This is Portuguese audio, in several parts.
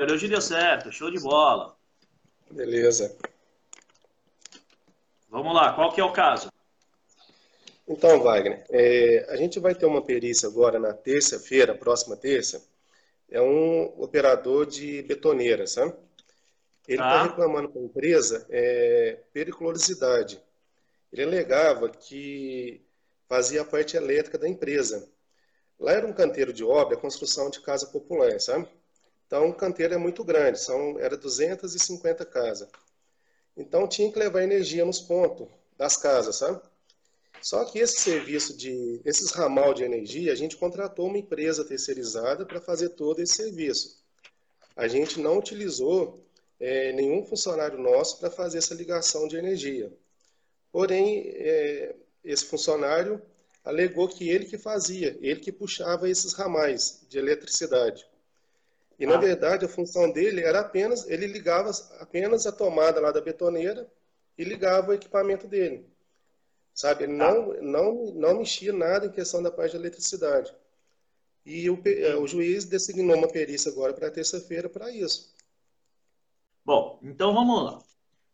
Hoje deu certo, show de bola. Beleza. Vamos lá, qual que é o caso? Então, Wagner, é, a gente vai ter uma perícia agora na terça-feira, próxima terça. É um operador de betoneira, sabe? Ele está tá reclamando para a empresa é, periculosidade. Ele alegava que fazia a parte elétrica da empresa. Lá era um canteiro de obra, construção de casa popular, sabe? Então, o canteiro é muito grande, são, era 250 casas. Então, tinha que levar energia nos pontos das casas, sabe? Só que esse serviço de, esses ramal de energia, a gente contratou uma empresa terceirizada para fazer todo esse serviço. A gente não utilizou é, nenhum funcionário nosso para fazer essa ligação de energia. Porém, é, esse funcionário alegou que ele que fazia, ele que puxava esses ramais de eletricidade. E, na ah. verdade, a função dele era apenas, ele ligava apenas a tomada lá da betoneira e ligava o equipamento dele. Sabe, ele não, ah. não, não mexia nada em questão da parte de eletricidade. E o, o juiz designou uma perícia agora para terça-feira para isso. Bom, então vamos lá.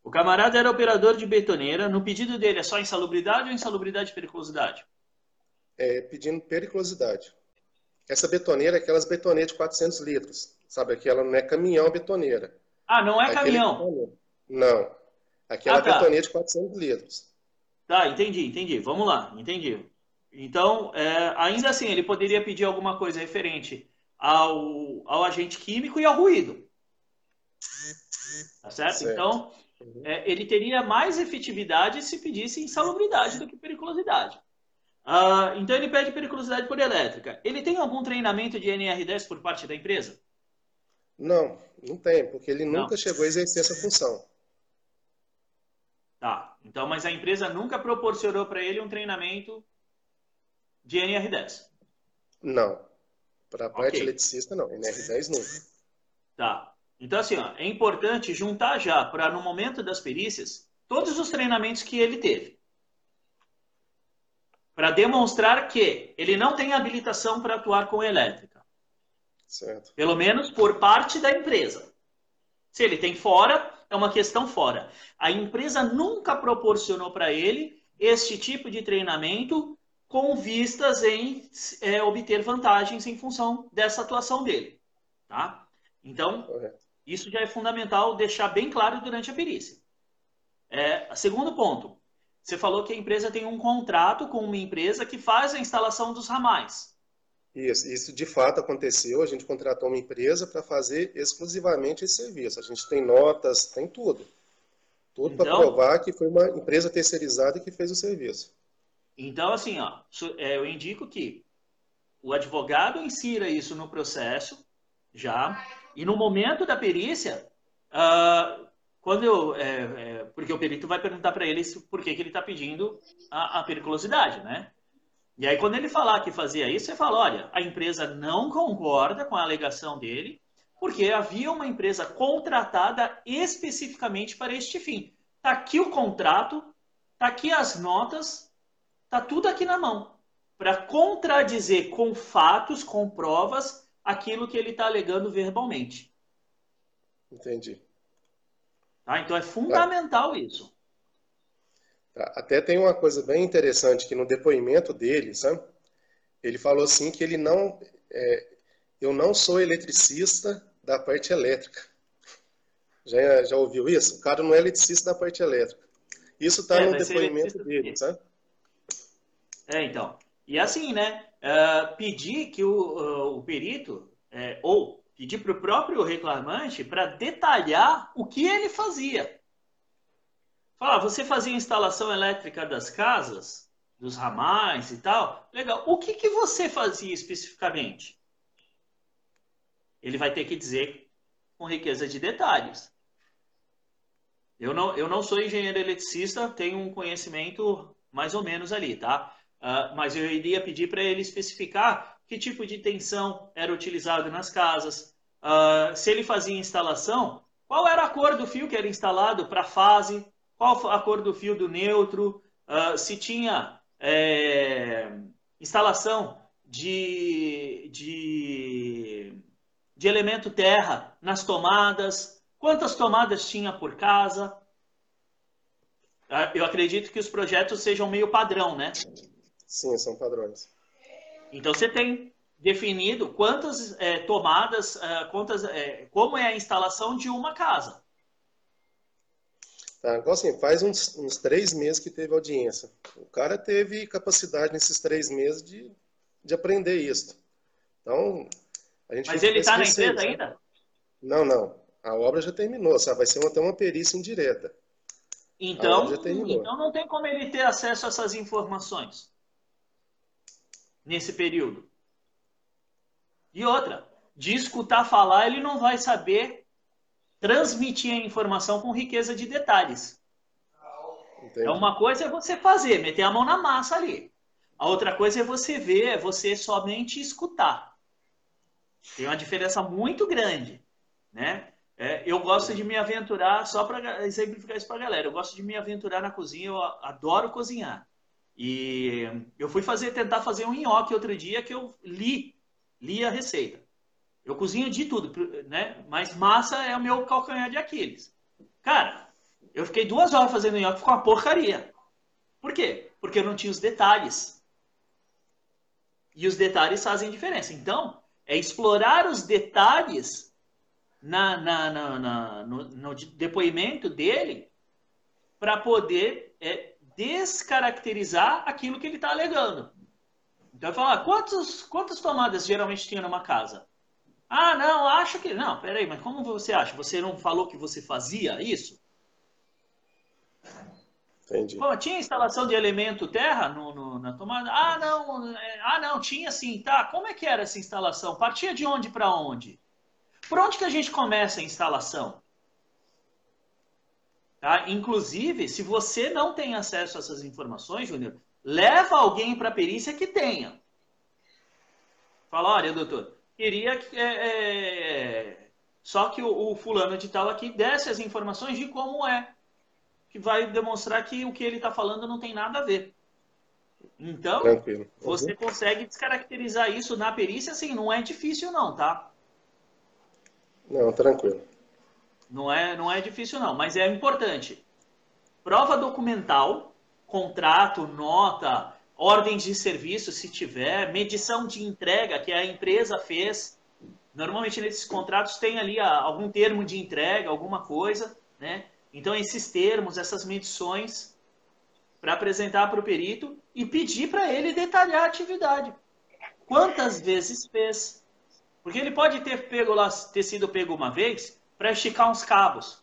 O camarada era operador de betoneira. No pedido dele é só insalubridade ou insalubridade e periculosidade? É, pedindo periculosidade. Essa betoneira é aquelas betoneiras de 400 litros. Sabe, aquela não é caminhão betoneira. Ah, não é caminhão? Não. Aquela ah, tá. betoneira de 400 litros. Tá, entendi, entendi. Vamos lá, entendi. Então, é, ainda assim, ele poderia pedir alguma coisa referente ao, ao agente químico e ao ruído. Tá certo? certo. Então, é, ele teria mais efetividade se pedisse insalubridade do que periculosidade. Uh, então, ele pede periculosidade por elétrica. Ele tem algum treinamento de NR10 por parte da empresa? Não, não tem, porque ele não. nunca chegou a exercer essa função. Tá, então, mas a empresa nunca proporcionou para ele um treinamento de NR10? Não. Para a parte okay. eletricista, não. NR10 nunca. Tá. Então, assim, ó, é importante juntar já, para no momento das perícias, todos os treinamentos que ele teve. Para demonstrar que ele não tem habilitação para atuar com elétrica. Certo. Pelo menos por parte da empresa. Se ele tem fora, é uma questão fora. A empresa nunca proporcionou para ele este tipo de treinamento com vistas em é, obter vantagens em função dessa atuação dele. Tá? Então, Correto. Isso já é fundamental deixar bem claro durante a perícia. É, segundo ponto, você falou que a empresa tem um contrato com uma empresa que faz a instalação dos ramais. Isso, isso de fato aconteceu. A gente contratou uma empresa para fazer exclusivamente esse serviço. A gente tem notas, tem tudo. Tudo então, para provar que foi uma empresa terceirizada que fez o serviço. Então, assim, ó, é, eu indico que o advogado insira isso no processo já e no momento da perícia, uh, quando eu, é, é, porque o perito vai perguntar para ele por que, que ele está pedindo a, a, periculosidade, né? E aí quando ele falar que fazia isso, você fala, olha, a empresa não concorda com a alegação dele, porque havia uma empresa contratada especificamente para este fim. Está aqui o contrato, está aqui as notas, está tudo aqui na mão para contradizer com fatos, com provas aquilo que ele está alegando verbalmente. Entendi. Tá? Então é fundamental tá. isso. Tá. Até tem uma coisa bem interessante que no depoimento dele, sabe? Ele falou assim que ele não, é, eu não sou eletricista da parte elétrica. Já, já ouviu isso? O cara não é eletricista da parte elétrica. Isso está é, no depoimento dele, sabe? É, então. E assim, né? Uh, pedir que o, uh, o perito, uh, ou pedir para o próprio reclamante para detalhar o que ele fazia. Falar, você fazia instalação elétrica das casas, dos ramais e tal? Legal. O que, que você fazia especificamente? Ele vai ter que dizer com riqueza de detalhes. Eu não, eu não sou engenheiro eletricista, tenho um conhecimento mais ou menos ali, tá? Uh, mas eu iria pedir para ele especificar que tipo de tensão era utilizado nas casas, uh, se ele fazia instalação, qual era a cor do fio que era instalado para fase, qual a cor do fio do neutro, uh, se tinha é, instalação de, de, de elemento terra nas tomadas, quantas tomadas tinha por casa. Ah, eu acredito que os projetos sejam meio padrão, né? Sim, são padrões. Então você tem definido quantas é, tomadas, é, quantas, é, como é a instalação de uma casa. Tá, então assim, faz uns, uns, três meses que teve audiência. O cara teve capacidade nesses três meses de, de aprender isso. Então, a gente Mas ele está na empresa ainda? Não, não. A obra já terminou, sabe? Vai ser até uma perícia indireta. Então, então não tem como ele ter acesso a essas informações nesse período. E outra, de escutar falar, ele não vai saber transmitir a informação com riqueza de detalhes. Entendi. É uma coisa é você fazer, meter a mão na massa ali. A outra coisa é você ver, é você somente escutar. Tem uma diferença muito grande, né? É, eu gosto de me aventurar, só para exemplificar isso para a galera, eu gosto de me aventurar na cozinha, eu adoro cozinhar. E eu fui fazer, tentar fazer um nhoque outro dia que eu li, li a receita. Eu cozinho de tudo, né? Mas massa é o meu calcanhar de Aquiles. Cara, eu fiquei duas horas fazendo nhoque, ficou uma porcaria. Por quê? Porque eu não tinha os detalhes. E os detalhes fazem diferença. Então, é explorar os detalhes na, na, na, na no, no, depoimento dele para poder é, descaracterizar aquilo que ele está alegando. Então, ele fala, ah, quantos, quantas tomadas geralmente tinha numa casa? Ah, não, acho que... Não, peraí, mas como você acha? Você não falou que você fazia isso? Entendi. Pô, tinha instalação de elemento terra no, no, na tomada? Ah, não, é, ah, não, tinha sim, tá. Como é que era essa instalação? Partia de onde para onde? Por onde que a gente começa a instalação? Tá? Inclusive, se você não tem acesso a essas informações, Júnior, leva alguém para a perícia que tenha. Fala, olha, doutor, queria que. É, é... Só que o, o, fulano de tal aqui desse as informações de como é. Que vai demonstrar que o que ele está falando não tem nada a ver. Então, uhum. você consegue descaracterizar isso na perícia, assim, não é difícil não, tá? Não, tranquilo. Não é, não é difícil, não, mas é importante. Prova documental, contrato, nota, ordens de serviço, se tiver, medição de entrega que a empresa fez. Normalmente nesses contratos tem ali algum termo de entrega, alguma coisa, né? Então esses termos, essas medições, para apresentar para o perito e pedir para ele detalhar a atividade. Quantas vezes fez? Porque ele pode ter pego lá, ter sido pego uma vez para esticar uns cabos.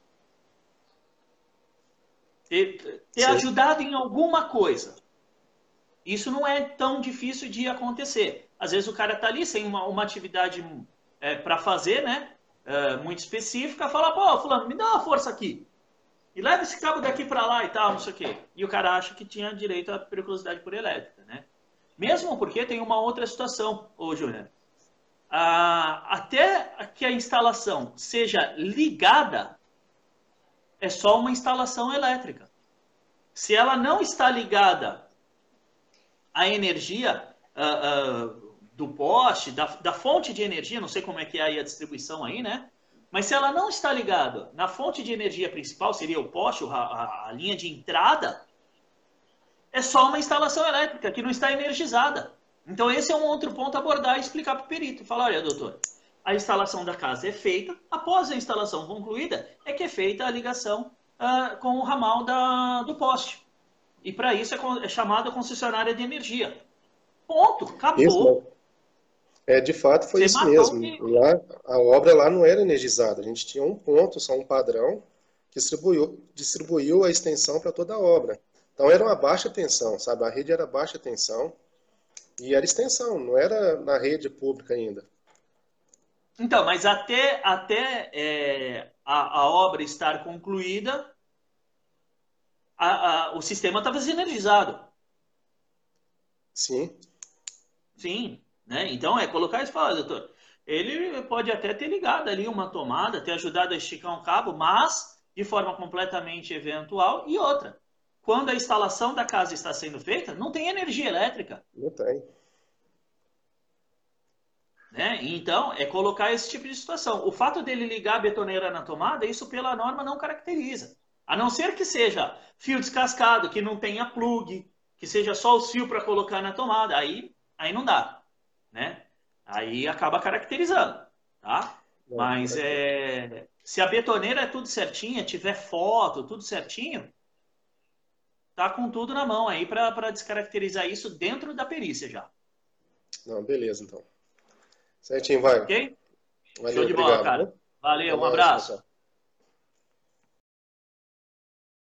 Ter, ter ajudado em alguma coisa. Isso não é tão difícil de acontecer. Às vezes o cara está ali sem uma, uma atividade é, para fazer, né? É, muito específica, fala, pô, fulano, me dá uma força aqui. E leva esse cabo daqui para lá e tal, não sei o quê. E o cara acha que tinha direito à periculosidade por elétrica, né? Mesmo porque tem uma outra situação, ô Júnior ah, até que a instalação seja ligada, é só uma instalação elétrica. Se ela não está ligada à energia ah, ah, do poste, da, da, fonte de energia, não sei como é que é aí a distribuição aí, né? Mas se ela não está ligada na fonte de energia principal, seria o poste, a, a, a linha de entrada, é só uma instalação elétrica que não está energizada. Então, esse é um outro ponto a abordar e explicar para o perito. Falar, olha, doutor, a instalação da casa é feita, após a instalação concluída, é que é feita a ligação uh, com o ramal da, do poste. E para isso é, é chamada concessionária de energia. Ponto, acabou. Isso, é, de fato foi Você isso mesmo. Que... Lá, a obra lá não era energizada. A gente tinha um ponto, só um padrão, que distribuiu, distribuiu a extensão para toda a obra. Então era uma baixa tensão, sabe? A rede era baixa tensão. E era extensão, não era na rede pública ainda. Então, mas até, até é, a, a, obra estar concluída, a, a, o sistema estava desenergizado. Sim. Sim. Né? Então, é colocar isso e falar, doutor, ele pode até ter ligado ali uma tomada, ter ajudado a esticar um cabo, mas de forma completamente eventual. E outra, quando a instalação da casa está sendo feita, não tem energia elétrica. Não tem. Né? Então, é colocar esse tipo de situação. O fato dele ligar a betoneira na tomada, isso pela norma não caracteriza. A não ser que seja fio descascado, que não tenha plug, que seja só os fios para colocar na tomada. Aí, aí não dá. Né? Aí acaba caracterizando. Tá? Mas é, se a betoneira é tudo certinha, tiver foto, tudo certinho, tá com tudo na mão aí para descaracterizar isso dentro da perícia já. Não, beleza, então. Certinho, vai. Ok? Valeu, Show de bola, obrigado, cara. Valeu, um abraço.